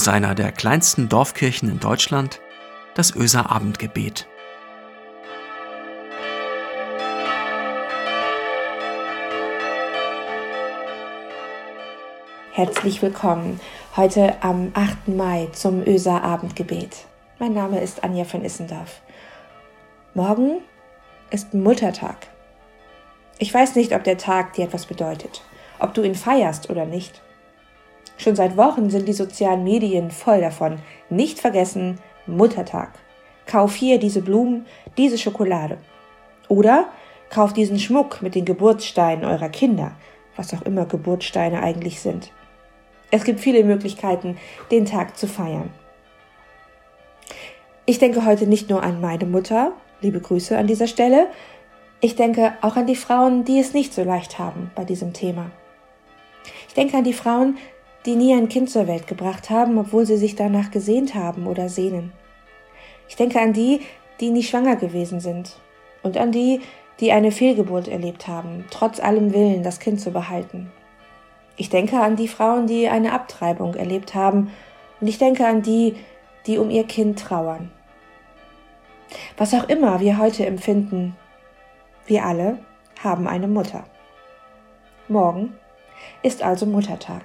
aus einer der kleinsten Dorfkirchen in Deutschland, das Öser Abendgebet. Herzlich willkommen heute am 8. Mai zum Öser Abendgebet. Mein Name ist Anja von Issendorf. Morgen ist Muttertag. Ich weiß nicht, ob der Tag dir etwas bedeutet, ob du ihn feierst oder nicht. Schon seit Wochen sind die sozialen Medien voll davon. Nicht vergessen, Muttertag. Kauf hier diese Blumen, diese Schokolade. Oder kauf diesen Schmuck mit den Geburtssteinen eurer Kinder, was auch immer Geburtssteine eigentlich sind. Es gibt viele Möglichkeiten, den Tag zu feiern. Ich denke heute nicht nur an meine Mutter, liebe Grüße an dieser Stelle, ich denke auch an die Frauen, die es nicht so leicht haben bei diesem Thema. Ich denke an die Frauen, die nie ein Kind zur Welt gebracht haben, obwohl sie sich danach gesehnt haben oder sehnen. Ich denke an die, die nie schwanger gewesen sind und an die, die eine Fehlgeburt erlebt haben, trotz allem Willen, das Kind zu behalten. Ich denke an die Frauen, die eine Abtreibung erlebt haben und ich denke an die, die um ihr Kind trauern. Was auch immer wir heute empfinden, wir alle haben eine Mutter. Morgen ist also Muttertag.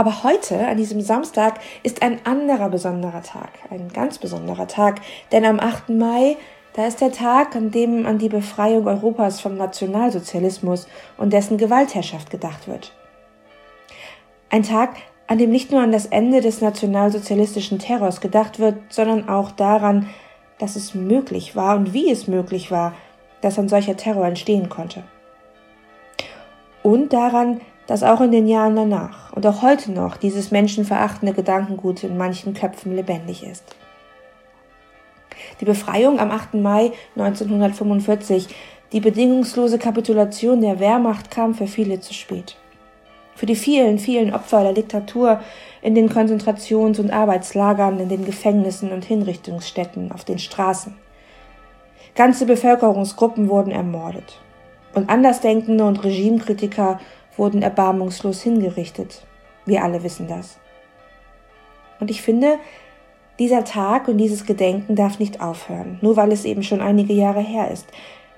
Aber heute, an diesem Samstag, ist ein anderer besonderer Tag, ein ganz besonderer Tag, denn am 8. Mai, da ist der Tag, an dem an die Befreiung Europas vom Nationalsozialismus und dessen Gewaltherrschaft gedacht wird. Ein Tag, an dem nicht nur an das Ende des nationalsozialistischen Terrors gedacht wird, sondern auch daran, dass es möglich war und wie es möglich war, dass ein solcher Terror entstehen konnte. Und daran, dass auch in den Jahren danach und auch heute noch dieses menschenverachtende Gedankengut in manchen Köpfen lebendig ist. Die Befreiung am 8. Mai 1945, die bedingungslose Kapitulation der Wehrmacht kam für viele zu spät. Für die vielen, vielen Opfer der Diktatur in den Konzentrations- und Arbeitslagern, in den Gefängnissen und Hinrichtungsstätten, auf den Straßen. Ganze Bevölkerungsgruppen wurden ermordet. Und Andersdenkende und Regimekritiker wurden erbarmungslos hingerichtet. Wir alle wissen das. Und ich finde, dieser Tag und dieses Gedenken darf nicht aufhören, nur weil es eben schon einige Jahre her ist.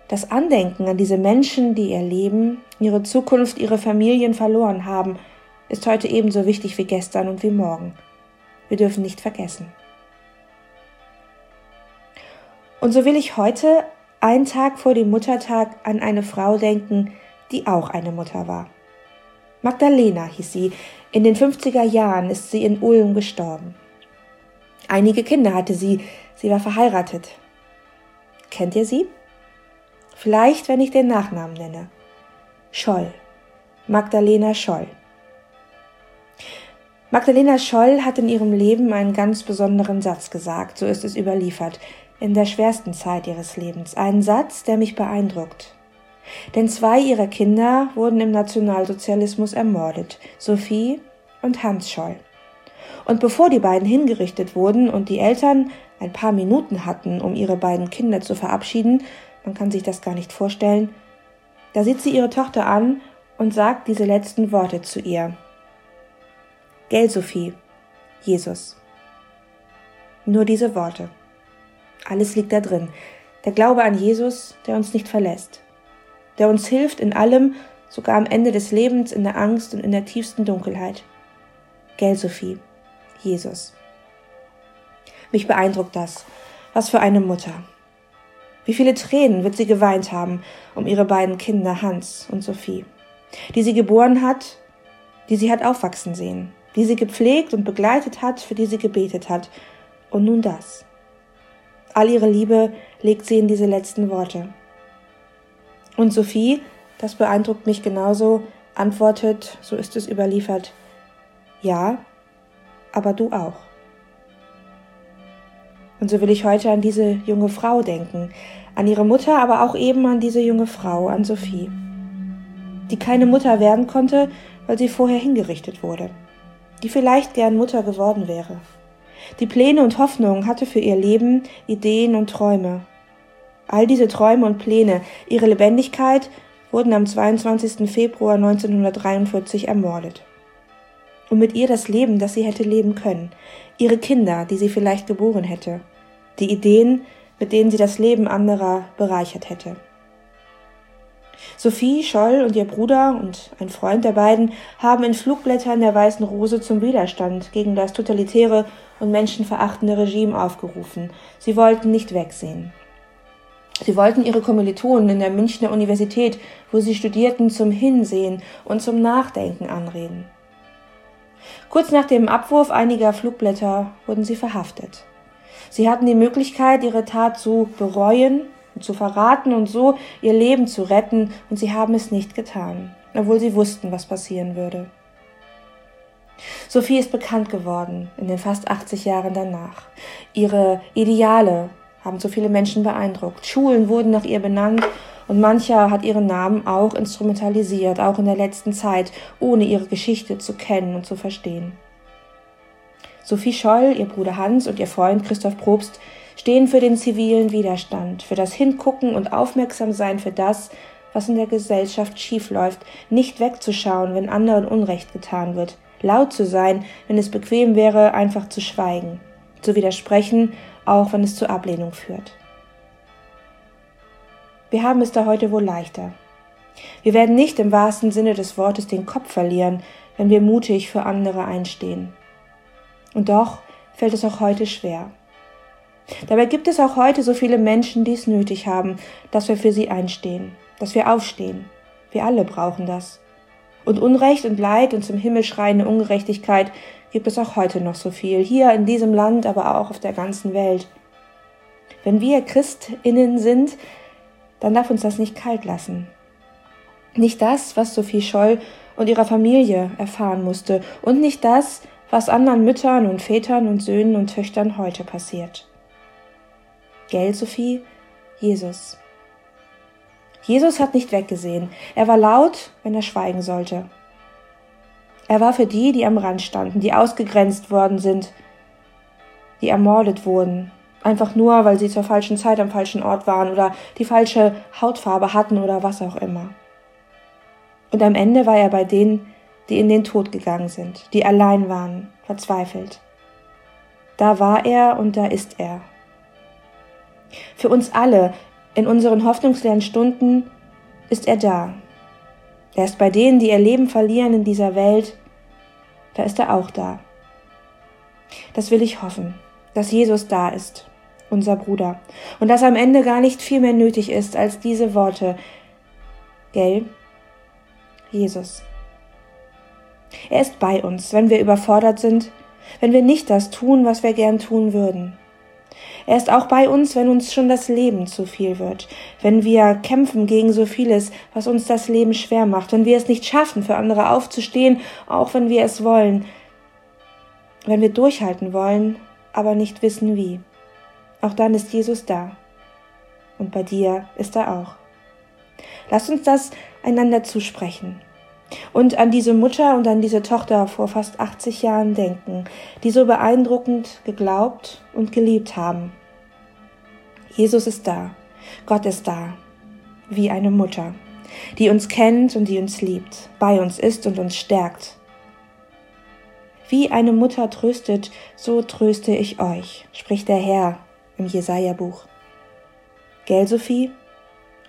Das Andenken an diese Menschen, die ihr Leben, ihre Zukunft, ihre Familien verloren haben, ist heute ebenso wichtig wie gestern und wie morgen. Wir dürfen nicht vergessen. Und so will ich heute, einen Tag vor dem Muttertag, an eine Frau denken, die auch eine Mutter war. Magdalena hieß sie. In den 50er Jahren ist sie in Ulm gestorben. Einige Kinder hatte sie. Sie war verheiratet. Kennt ihr sie? Vielleicht, wenn ich den Nachnamen nenne. Scholl. Magdalena Scholl. Magdalena Scholl hat in ihrem Leben einen ganz besonderen Satz gesagt, so ist es überliefert, in der schwersten Zeit ihres Lebens. Einen Satz, der mich beeindruckt. Denn zwei ihrer Kinder wurden im Nationalsozialismus ermordet, Sophie und Hans Scholl. Und bevor die beiden hingerichtet wurden und die Eltern ein paar Minuten hatten, um ihre beiden Kinder zu verabschieden, man kann sich das gar nicht vorstellen, da sieht sie ihre Tochter an und sagt diese letzten Worte zu ihr. Gell, Sophie, Jesus. Nur diese Worte. Alles liegt da drin. Der Glaube an Jesus, der uns nicht verlässt der uns hilft in allem, sogar am Ende des Lebens in der Angst und in der tiefsten Dunkelheit. Gell, Sophie, Jesus. Mich beeindruckt das. Was für eine Mutter. Wie viele Tränen wird sie geweint haben um ihre beiden Kinder Hans und Sophie, die sie geboren hat, die sie hat aufwachsen sehen, die sie gepflegt und begleitet hat, für die sie gebetet hat. Und nun das. All ihre Liebe legt sie in diese letzten Worte. Und Sophie, das beeindruckt mich genauso, antwortet, so ist es überliefert, ja, aber du auch. Und so will ich heute an diese junge Frau denken, an ihre Mutter, aber auch eben an diese junge Frau, an Sophie, die keine Mutter werden konnte, weil sie vorher hingerichtet wurde, die vielleicht gern Mutter geworden wäre, die Pläne und Hoffnungen hatte für ihr Leben, Ideen und Träume, All diese Träume und Pläne, ihre Lebendigkeit wurden am 22. Februar 1943 ermordet. und mit ihr das Leben, das sie hätte leben können, ihre Kinder, die sie vielleicht geboren hätte, die Ideen, mit denen sie das Leben anderer bereichert hätte. Sophie Scholl und ihr Bruder und ein Freund der beiden haben in Flugblättern der Weißen Rose zum Widerstand gegen das totalitäre und menschenverachtende Regime aufgerufen. Sie wollten nicht wegsehen. Sie wollten ihre Kommilitonen in der Münchner Universität, wo sie studierten, zum Hinsehen und zum Nachdenken anreden. Kurz nach dem Abwurf einiger Flugblätter wurden sie verhaftet. Sie hatten die Möglichkeit, ihre Tat zu bereuen und zu verraten und so ihr Leben zu retten, und sie haben es nicht getan, obwohl sie wussten, was passieren würde. Sophie ist bekannt geworden in den fast 80 Jahren danach. Ihre Ideale haben so viele Menschen beeindruckt. Schulen wurden nach ihr benannt und mancher hat ihren Namen auch instrumentalisiert, auch in der letzten Zeit, ohne ihre Geschichte zu kennen und zu verstehen. Sophie Scholl, ihr Bruder Hans und ihr Freund Christoph Probst stehen für den zivilen Widerstand, für das Hingucken und Aufmerksamsein für das, was in der Gesellschaft schiefläuft, nicht wegzuschauen, wenn anderen Unrecht getan wird, laut zu sein, wenn es bequem wäre, einfach zu schweigen, zu widersprechen, auch wenn es zur Ablehnung führt. Wir haben es da heute wohl leichter. Wir werden nicht im wahrsten Sinne des Wortes den Kopf verlieren, wenn wir mutig für andere einstehen. Und doch fällt es auch heute schwer. Dabei gibt es auch heute so viele Menschen, die es nötig haben, dass wir für sie einstehen, dass wir aufstehen. Wir alle brauchen das. Und Unrecht und Leid und zum Himmel schreiende Ungerechtigkeit gibt es auch heute noch so viel, hier in diesem Land, aber auch auf der ganzen Welt. Wenn wir Christinnen sind, dann darf uns das nicht kalt lassen. Nicht das, was Sophie Scholl und ihrer Familie erfahren musste, und nicht das, was anderen Müttern und Vätern und Söhnen und Töchtern heute passiert. Gell, Sophie? Jesus. Jesus hat nicht weggesehen. Er war laut, wenn er schweigen sollte. Er war für die, die am Rand standen, die ausgegrenzt worden sind, die ermordet wurden, einfach nur, weil sie zur falschen Zeit am falschen Ort waren oder die falsche Hautfarbe hatten oder was auch immer. Und am Ende war er bei denen, die in den Tod gegangen sind, die allein waren, verzweifelt. Da war er und da ist er. Für uns alle in unseren hoffnungsleeren Stunden ist er da. Er ist bei denen, die ihr Leben verlieren in dieser Welt, da ist er auch da. Das will ich hoffen, dass Jesus da ist, unser Bruder, und dass am Ende gar nicht viel mehr nötig ist als diese Worte. Gell? Jesus. Er ist bei uns, wenn wir überfordert sind, wenn wir nicht das tun, was wir gern tun würden. Er ist auch bei uns, wenn uns schon das Leben zu viel wird, wenn wir kämpfen gegen so vieles, was uns das Leben schwer macht, wenn wir es nicht schaffen, für andere aufzustehen, auch wenn wir es wollen, wenn wir durchhalten wollen, aber nicht wissen wie. Auch dann ist Jesus da. Und bei dir ist er auch. Lass uns das einander zusprechen und an diese Mutter und an diese Tochter vor fast 80 Jahren denken, die so beeindruckend geglaubt und geliebt haben. Jesus ist da, Gott ist da, wie eine Mutter, die uns kennt und die uns liebt, bei uns ist und uns stärkt. Wie eine Mutter tröstet, so tröste ich euch, spricht der Herr im Jesaja-Buch. Gell, Sophie?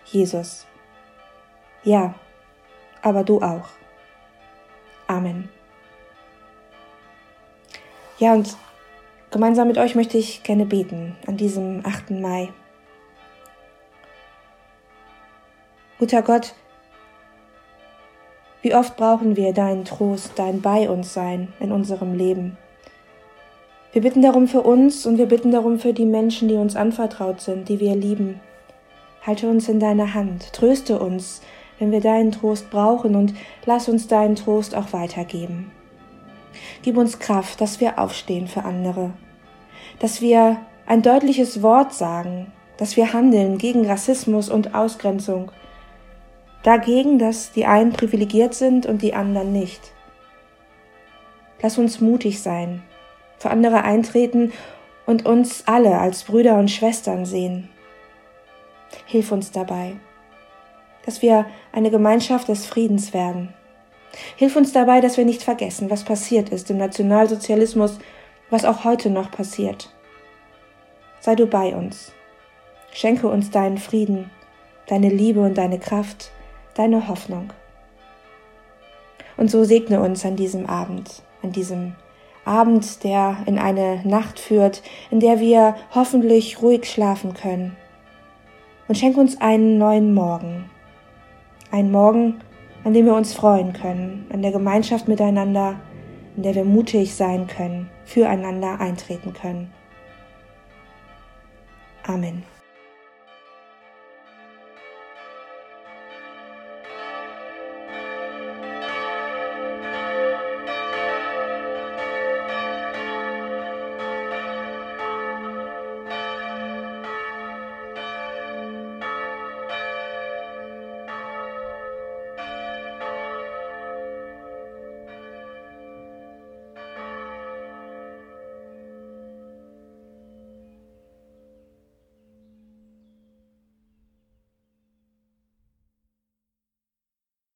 Jesus. Ja, aber du auch. Amen. Ja, und gemeinsam mit euch möchte ich gerne beten an diesem 8. Mai. Guter Gott, wie oft brauchen wir deinen Trost, dein Bei uns sein in unserem Leben. Wir bitten darum für uns und wir bitten darum für die Menschen, die uns anvertraut sind, die wir lieben. Halte uns in deiner Hand, tröste uns, wenn wir deinen Trost brauchen und lass uns deinen Trost auch weitergeben. Gib uns Kraft, dass wir aufstehen für andere, dass wir ein deutliches Wort sagen, dass wir handeln gegen Rassismus und Ausgrenzung, dagegen, dass die einen privilegiert sind und die anderen nicht. Lass uns mutig sein, für andere eintreten und uns alle als Brüder und Schwestern sehen. Hilf uns dabei dass wir eine Gemeinschaft des Friedens werden, Hilf uns dabei, dass wir nicht vergessen, was passiert ist im Nationalsozialismus, was auch heute noch passiert. Sei du bei uns. Schenke uns deinen Frieden, deine Liebe und deine Kraft, deine Hoffnung. Und so segne uns an diesem Abend, an diesem Abend, der in eine Nacht führt, in der wir hoffentlich ruhig schlafen können. Und schenk uns einen neuen Morgen. Einen Morgen, an dem wir uns freuen können, an der Gemeinschaft miteinander, in der wir mutig sein können, füreinander eintreten können. Amen.